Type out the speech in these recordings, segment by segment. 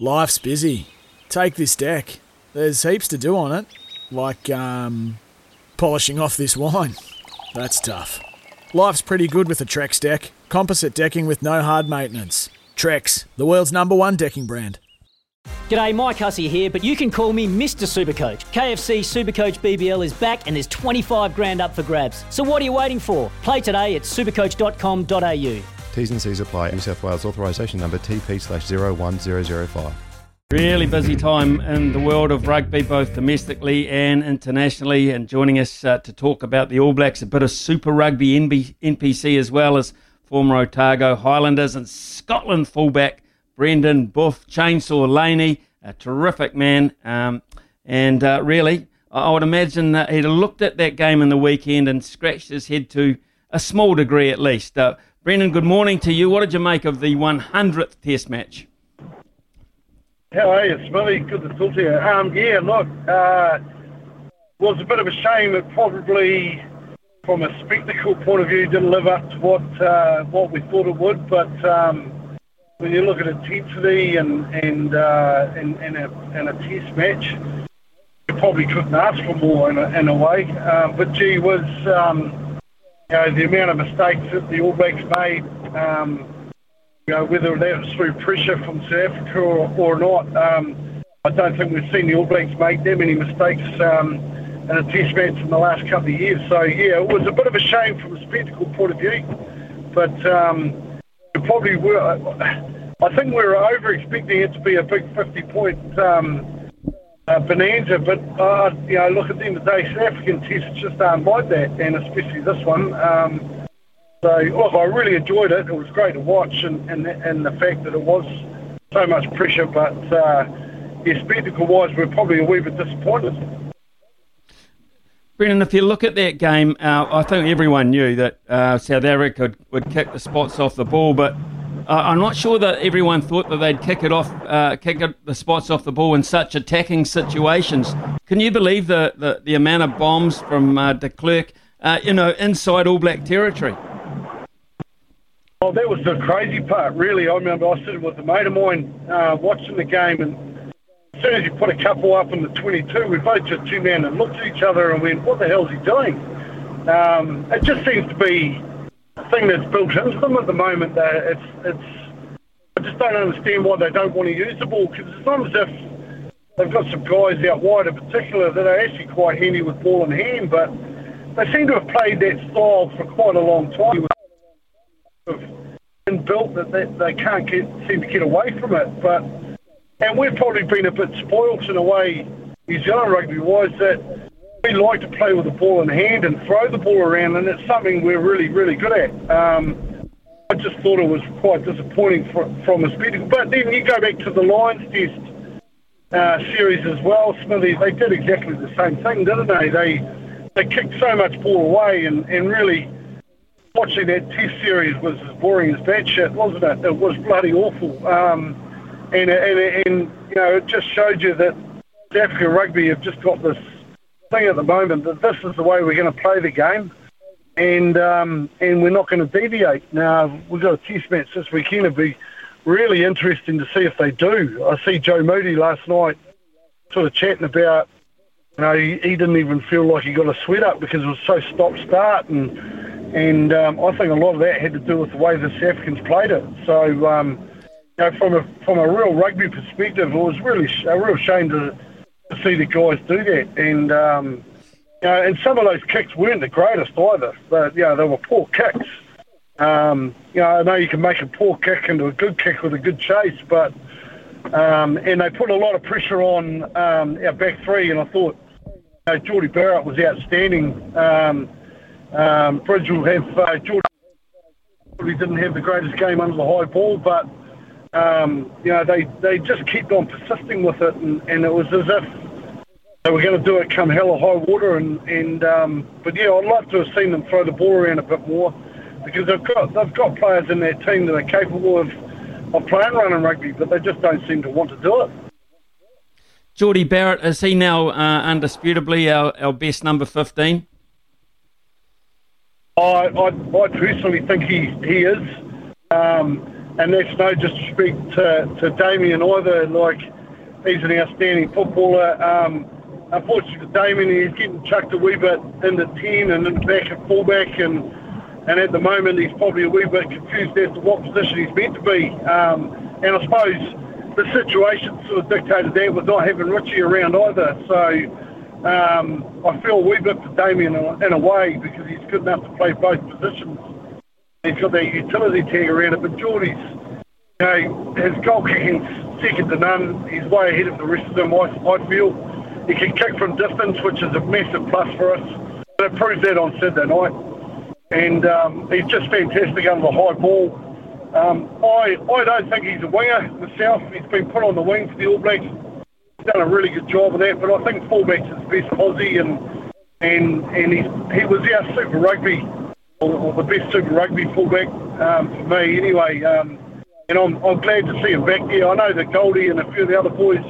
Life's busy. Take this deck. There's heaps to do on it, like um, polishing off this wine. That's tough. Life's pretty good with a Trex deck. Composite decking with no hard maintenance. Trex, the world's number one decking brand. G'day, Mike Hussey here, but you can call me Mr. Supercoach. KFC Supercoach BBL is back and there's 25 grand up for grabs. So what are you waiting for? Play today at supercoach.com.au. T's and C's apply. New South Wales authorisation number TP slash 01005. Really busy time in the world of rugby, both domestically and internationally. And joining us uh, to talk about the All Blacks, a bit of Super Rugby NB- NPC, as well as former Otago Highlanders and Scotland fullback Brendan Buff Chainsaw Laney, a terrific man. Um, and uh, really, I would imagine that he'd looked at that game in the weekend and scratched his head to a small degree at least. Uh, Brendan, good morning to you. What did you make of the 100th Test match? How are you, Smithy? Good to talk to you. Um, yeah, look, uh, was a bit of a shame. It probably, from a spectacle point of view, didn't live up to what uh, what we thought it would. But um, when you look at intensity and and uh, in, in, a, in a test match, you probably couldn't ask for more in a, in a way. Um, but gee, was um, you know, the amount of mistakes that the All Blacks made, um, you know, whether that was through pressure from South Africa or, or not, um, I don't think we've seen the All Blacks make that many mistakes um, in a test match in the last couple of years. So, yeah, it was a bit of a shame from a spectacle point of view. But um, we probably were, I think we were over expecting it to be a big 50 point um, uh, bonanza. But uh, you know, look at the end of the day, South African tests just aren't like that, and especially this one. Um, so look, I really enjoyed it. It was great to watch, and and, and the fact that it was so much pressure. But uh, yeah, spectacle-wise, we're probably a wee bit disappointed. Brendan, if you look at that game, uh, I think everyone knew that uh, South Africa would, would kick the spots off the ball, but I'm not sure that everyone thought that they'd kick it off, uh, kick it, the spots off the ball in such attacking situations. Can you believe the, the, the amount of bombs from uh, de Klerk, uh, you know, inside All Black territory? Oh, that was the crazy part, really. I remember I was sitting with a mate of mine uh, watching the game, and as soon as you put a couple up in the 22, we both just tuned in and looked at each other and went, "What the hell is he doing?" Um, it just seems to be thing that's built into them at the moment. That it's it's. I just don't understand why they don't want to use the ball because it's not as if they've got some guys out wide in particular that are actually quite handy with ball in hand, but they seem to have played that style for quite a long time. And built that they, they can't get, seem to get away from it. But and we've probably been a bit spoilt in a way, New Zealand rugby wise, that we like to play with the ball in hand and throw the ball around, and it's something we're really, really good at. Um, I just thought it was quite disappointing for, from a spectacle. But then you go back to the Lions test uh, series as well, Smithy. They did exactly the same thing, didn't they? They they kicked so much ball away, and, and really watching that test series was as boring as that shit, wasn't it? It was bloody awful. Um, and, and, and, you know, it just showed you that South African rugby have just got this thing at the moment that this is the way we're going to play the game, and um, and we're not going to deviate. Now we've got a test match this weekend. It'll be really interesting to see if they do. I see Joe Moody last night, sort of chatting about. You know, he, didn't even feel like he got a sweat up because it was so stop start, and and um, I think a lot of that had to do with the way the South Africans played it. So. Um, you know, from a from a real rugby perspective, it was really a real shame to to see the guys do that. And um, you know, and some of those kicks weren't the greatest either. But you know, they were poor kicks. Um, you know, I know you can make a poor kick into a good kick with a good chase, but um, and they put a lot of pressure on um, our back three. And I thought you know, Jordie Barrett was outstanding. Um, um, Bridge will have uh, Jordie didn't have the greatest game under the high ball, but um, you know, they, they just kept on persisting with it, and, and it was as if were going to do it come hell or high water. And, and um, but yeah, I'd love to have seen them throw the ball around a bit more because they've got they've got players in their team that are capable of of playing running rugby, but they just don't seem to want to do it. Jordie Barrett is he now uh, undisputably our, our best number fifteen? I, I, I personally think he he is. Um, and that's no disrespect to, to Damian either. Like, he's an outstanding footballer. Um, unfortunately for Damian, he's getting chucked a wee bit in the 10 and in the back of fullback, and and at the moment he's probably a wee bit confused as to what position he's meant to be. Um, and I suppose the situation sort of dictated that with not having Richie around either. So um, I feel a wee bit for Damian in, in a way because he's good enough to play both positions. He's got that utility tag around it, but Jordie's, you know, his goal kicking's second to none. He's way ahead of the rest of them, I, I feel. He can kick from distance, which is a massive plus for us. And it proves that on Saturday night and um, he's just fantastic under the high ball. Um, I I don't think he's a winger myself. He's been put on the wing for the All Blacks. He's done a really good job of that, but I think fullback's his best Aussie, and and and he he was our Super Rugby or, or the best Super Rugby fullback um, for me anyway. Um, and I'm I'm glad to see him back there. I know that Goldie and a few of the other boys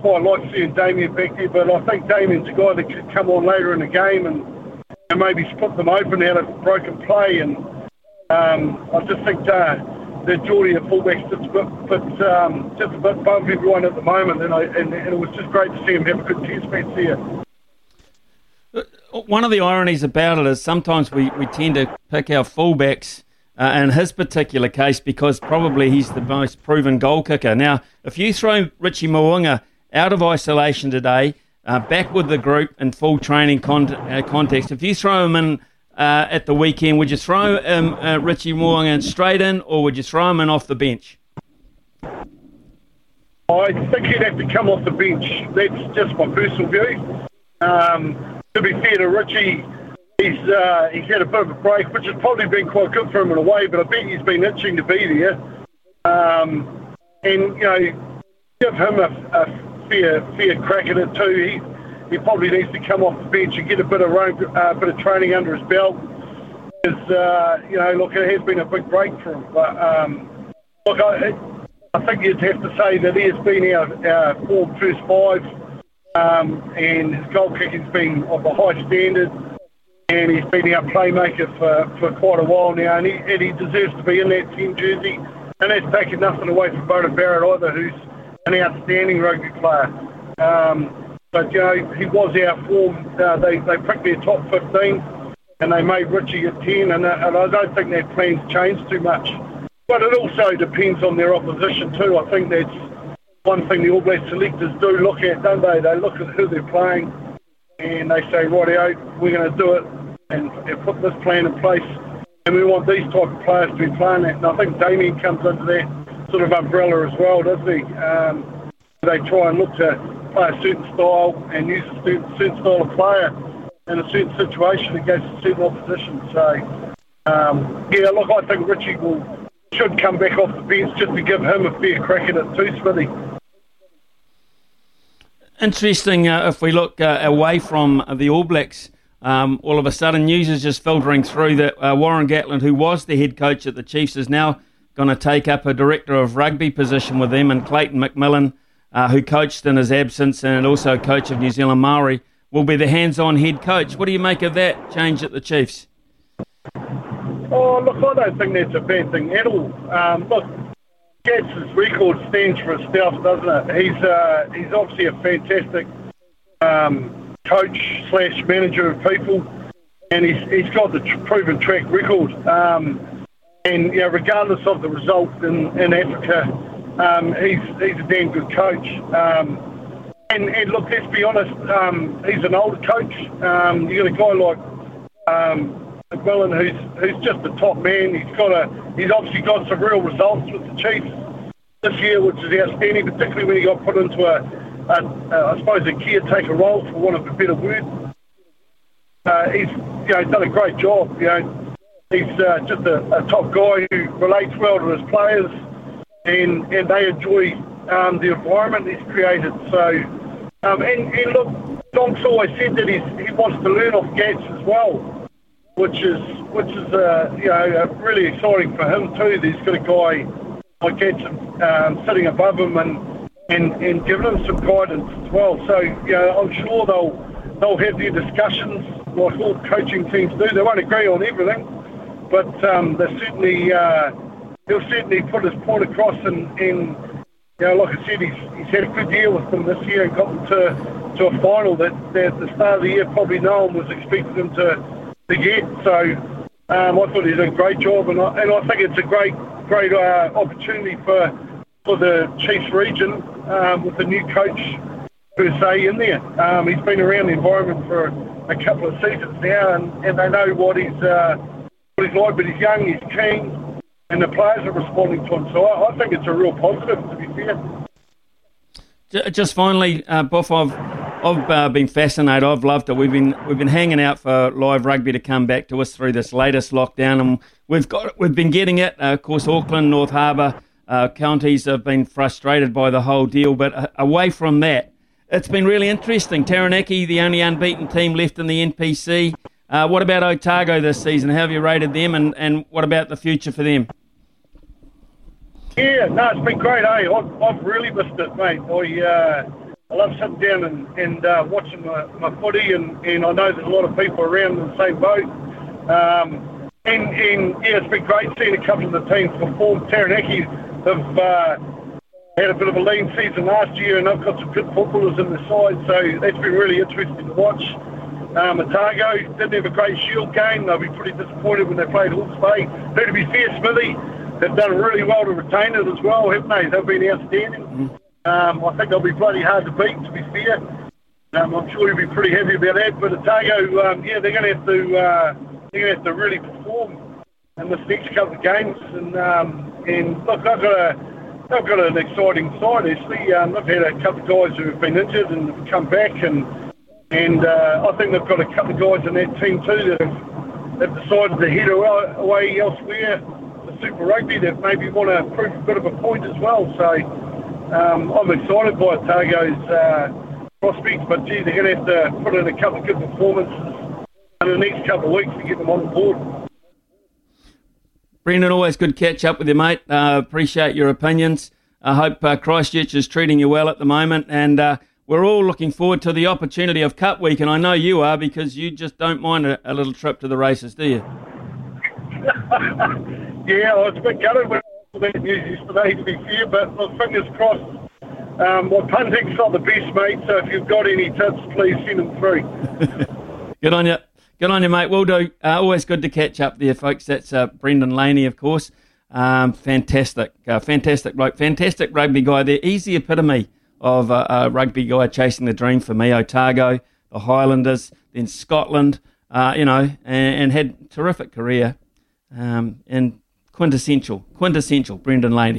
quite like seeing Damian back there, but I think Damian's a guy that could come on later in the game and and maybe split them open out of broken play. And um, I just think uh, that Jordie at fullback's just a bit, but, um, just a bit above everyone at the moment, and, I, and, and, it was just great to see him have a good test match here. One of the ironies about it is sometimes we, we tend to pick our fullbacks uh, in his particular case because probably he's the most proven goal kicker. Now, if you throw Richie Mo'unga out of isolation today, uh, back with the group in full training con- uh, context. If you throw him in uh, at the weekend, would you throw um, uh, Richie Mo'unga straight in, or would you throw him in off the bench? I think he'd have to come off the bench. That's just my personal view. Um, to be fair to Richie, he's uh, he's had a bit of a break, which has probably been quite good for him in a way. But I bet he's been itching to be there. Um, and you know, give him a, a fair fair crack at it too. He he probably needs to come off the bench and get a bit of uh, bit of training under his belt. Because uh, you know, look, it has been a big break for him. But um, look, I, I think you'd have to say that he has been our, our first five, um, and his goal kicking's been of a high standard. And he's been our playmaker for, for quite a while now, and he, and he deserves to be in that team jersey. And that's taking nothing away from Beauden Barrett either, who's an outstanding rugby player. Um, but, you know, he was our form. Uh, they, they picked their top 15 and they made Richie a 10, and, uh, and I don't think their plans changed too much. But it also depends on their opposition too. I think that's one thing the All Black selectors do look at, don't they? They look at who they're playing and they say, right we're going to do it and, and put this plan in place and we want these type of players to be playing that. And I think Damian comes into that sort of umbrella as well, doesn't he? Um, they try and look to play a certain style and use a certain, certain style of player in a certain situation against a certain opposition. So, um, yeah, look, I think Richie will should come back off the bench just to give him a fair crack at it too, Smithy. Interesting. Uh, if we look uh, away from the All Blacks, um, all of a sudden news is just filtering through that uh, Warren Gatland, who was the head coach at the Chiefs, is now going to take up a director of rugby position with them, and Clayton McMillan, uh, who coached in his absence and also coach of New Zealand Maori, will be the hands-on head coach. What do you make of that change at the Chiefs? Oh, look, I don't think that's a bad thing at all. Um, look, Gats's record stands for itself, doesn't it? He's uh, he's obviously a fantastic um, coach slash manager of people, and he's he's got the tr- proven track record. Um, and know, regardless of the result in, in Africa, um, he's he's a damn good coach. Um, and, and, look, let's be honest, um, he's an older coach. Um, you got a guy like um, McMillan, who's who's just a top man. He's got a he's obviously got some real results with the Chiefs this year, which is outstanding, particularly when he got put into a, a, a I suppose a caretaker role, for want of a better word. Uh, he's you know done a great job. You know He's uh, just a, a, top guy who relates well to his players, and and they enjoy um, the environment he's created. So, um, and, and look, Donk's always said that he's, he wants to learn off Gats as well, which is which is uh, you know really exciting for him too. He's got a guy like Gats um, sitting above him and, and and giving him some guidance as well. So, you know, I'm sure they'll they'll have their discussions like all coaching teams do. They won't agree on everything but um, they're certainly uh, he'll certainly put his point across. And, and you know, like I said, he's, he's had a good year with them this year and got them to, to a final that, that at the start of the year probably no one was expecting them to, to get. So um, I thought he did a great job, and I, and I think it's a great great uh, opportunity for for the Chiefs region um, with the new coach per se in there. Um, he's been around the environment for a couple of seasons now, and, and they know what he's uh, what he's like. But he's young, he's keen, and the players are responding to him. So I, I think it's a real positive, to be fair. Just finally, uh, Buff, I've I've uh, been fascinated. I've loved it. We've been we've been hanging out for live rugby to come back to us through this latest lockdown, and we've got we've been getting it. Uh, of course, Auckland, North Harbour uh, counties have been frustrated by the whole deal, but uh, away from that, it's been really interesting. Taranaki, the only unbeaten team left in the NPC. Uh, what about Otago this season? How have you rated them, and, and what about the future for them? Yeah, no, it's been great. Eh? I've, I've really missed it, mate. I uh, I love sitting down and, and uh, watching my, my footy, and, and I know there's a lot of people around in the same boat. Um, and, and yeah, it's been great seeing a couple of the teams perform. Taranaki have uh, had a bit of a lean season last year, and they've got some good footballers in the side, so that's been really interesting to watch. Um, Otago didn't have a great shield game. They'll be pretty disappointed when they played Hawke's Bay. But to be fair, Smithy they've done really well to retain it as well, haven't they? They've been outstanding. Mm-hmm. Um, I think they'll be bloody hard to beat, to be fair. Um, I'm sure you'll be pretty happy about that. But Otago, um, yeah, they're going to have to uh, they're going to have to really perform in this next couple of games. And um, and look, they've got a they've got an exciting side. Actually, um, they've had a couple of guys who have been injured and have come back, and and uh, I think they've got a couple of guys in that team too that have, have decided to head away elsewhere. The Super Rugby that maybe want to prove a bit of a point as well. So um, I'm excited by Otago's uh, prospects, but gee, they're going to have to put in a couple of good performances in the next couple of weeks to get them on board. Brendan, always good catch up with you, mate. Uh, appreciate your opinions. I hope uh, Christchurch is treating you well at the moment, and uh, we're all looking forward to the opportunity of Cup Week, and I know you are because you just don't mind a, a little trip to the races, do you? yeah, I was a bit gutted when that news yesterday, to be fair, but look, fingers crossed. Um, my punting's not the best, mate, so if you've got any tips, please send them through. Good on you. Good on you, mate. Will do. Uh, always good to catch up there, folks. That's uh, Brendan Laney, of course. Um, fantastic, uh, fantastic, rope, fantastic rugby guy. There, easy epitome of a rugby guy chasing the dream for me. Otago, the Highlanders, then Scotland, uh, you know, and, and, had terrific career. Um, and quintessential, quintessential Brendan Laney.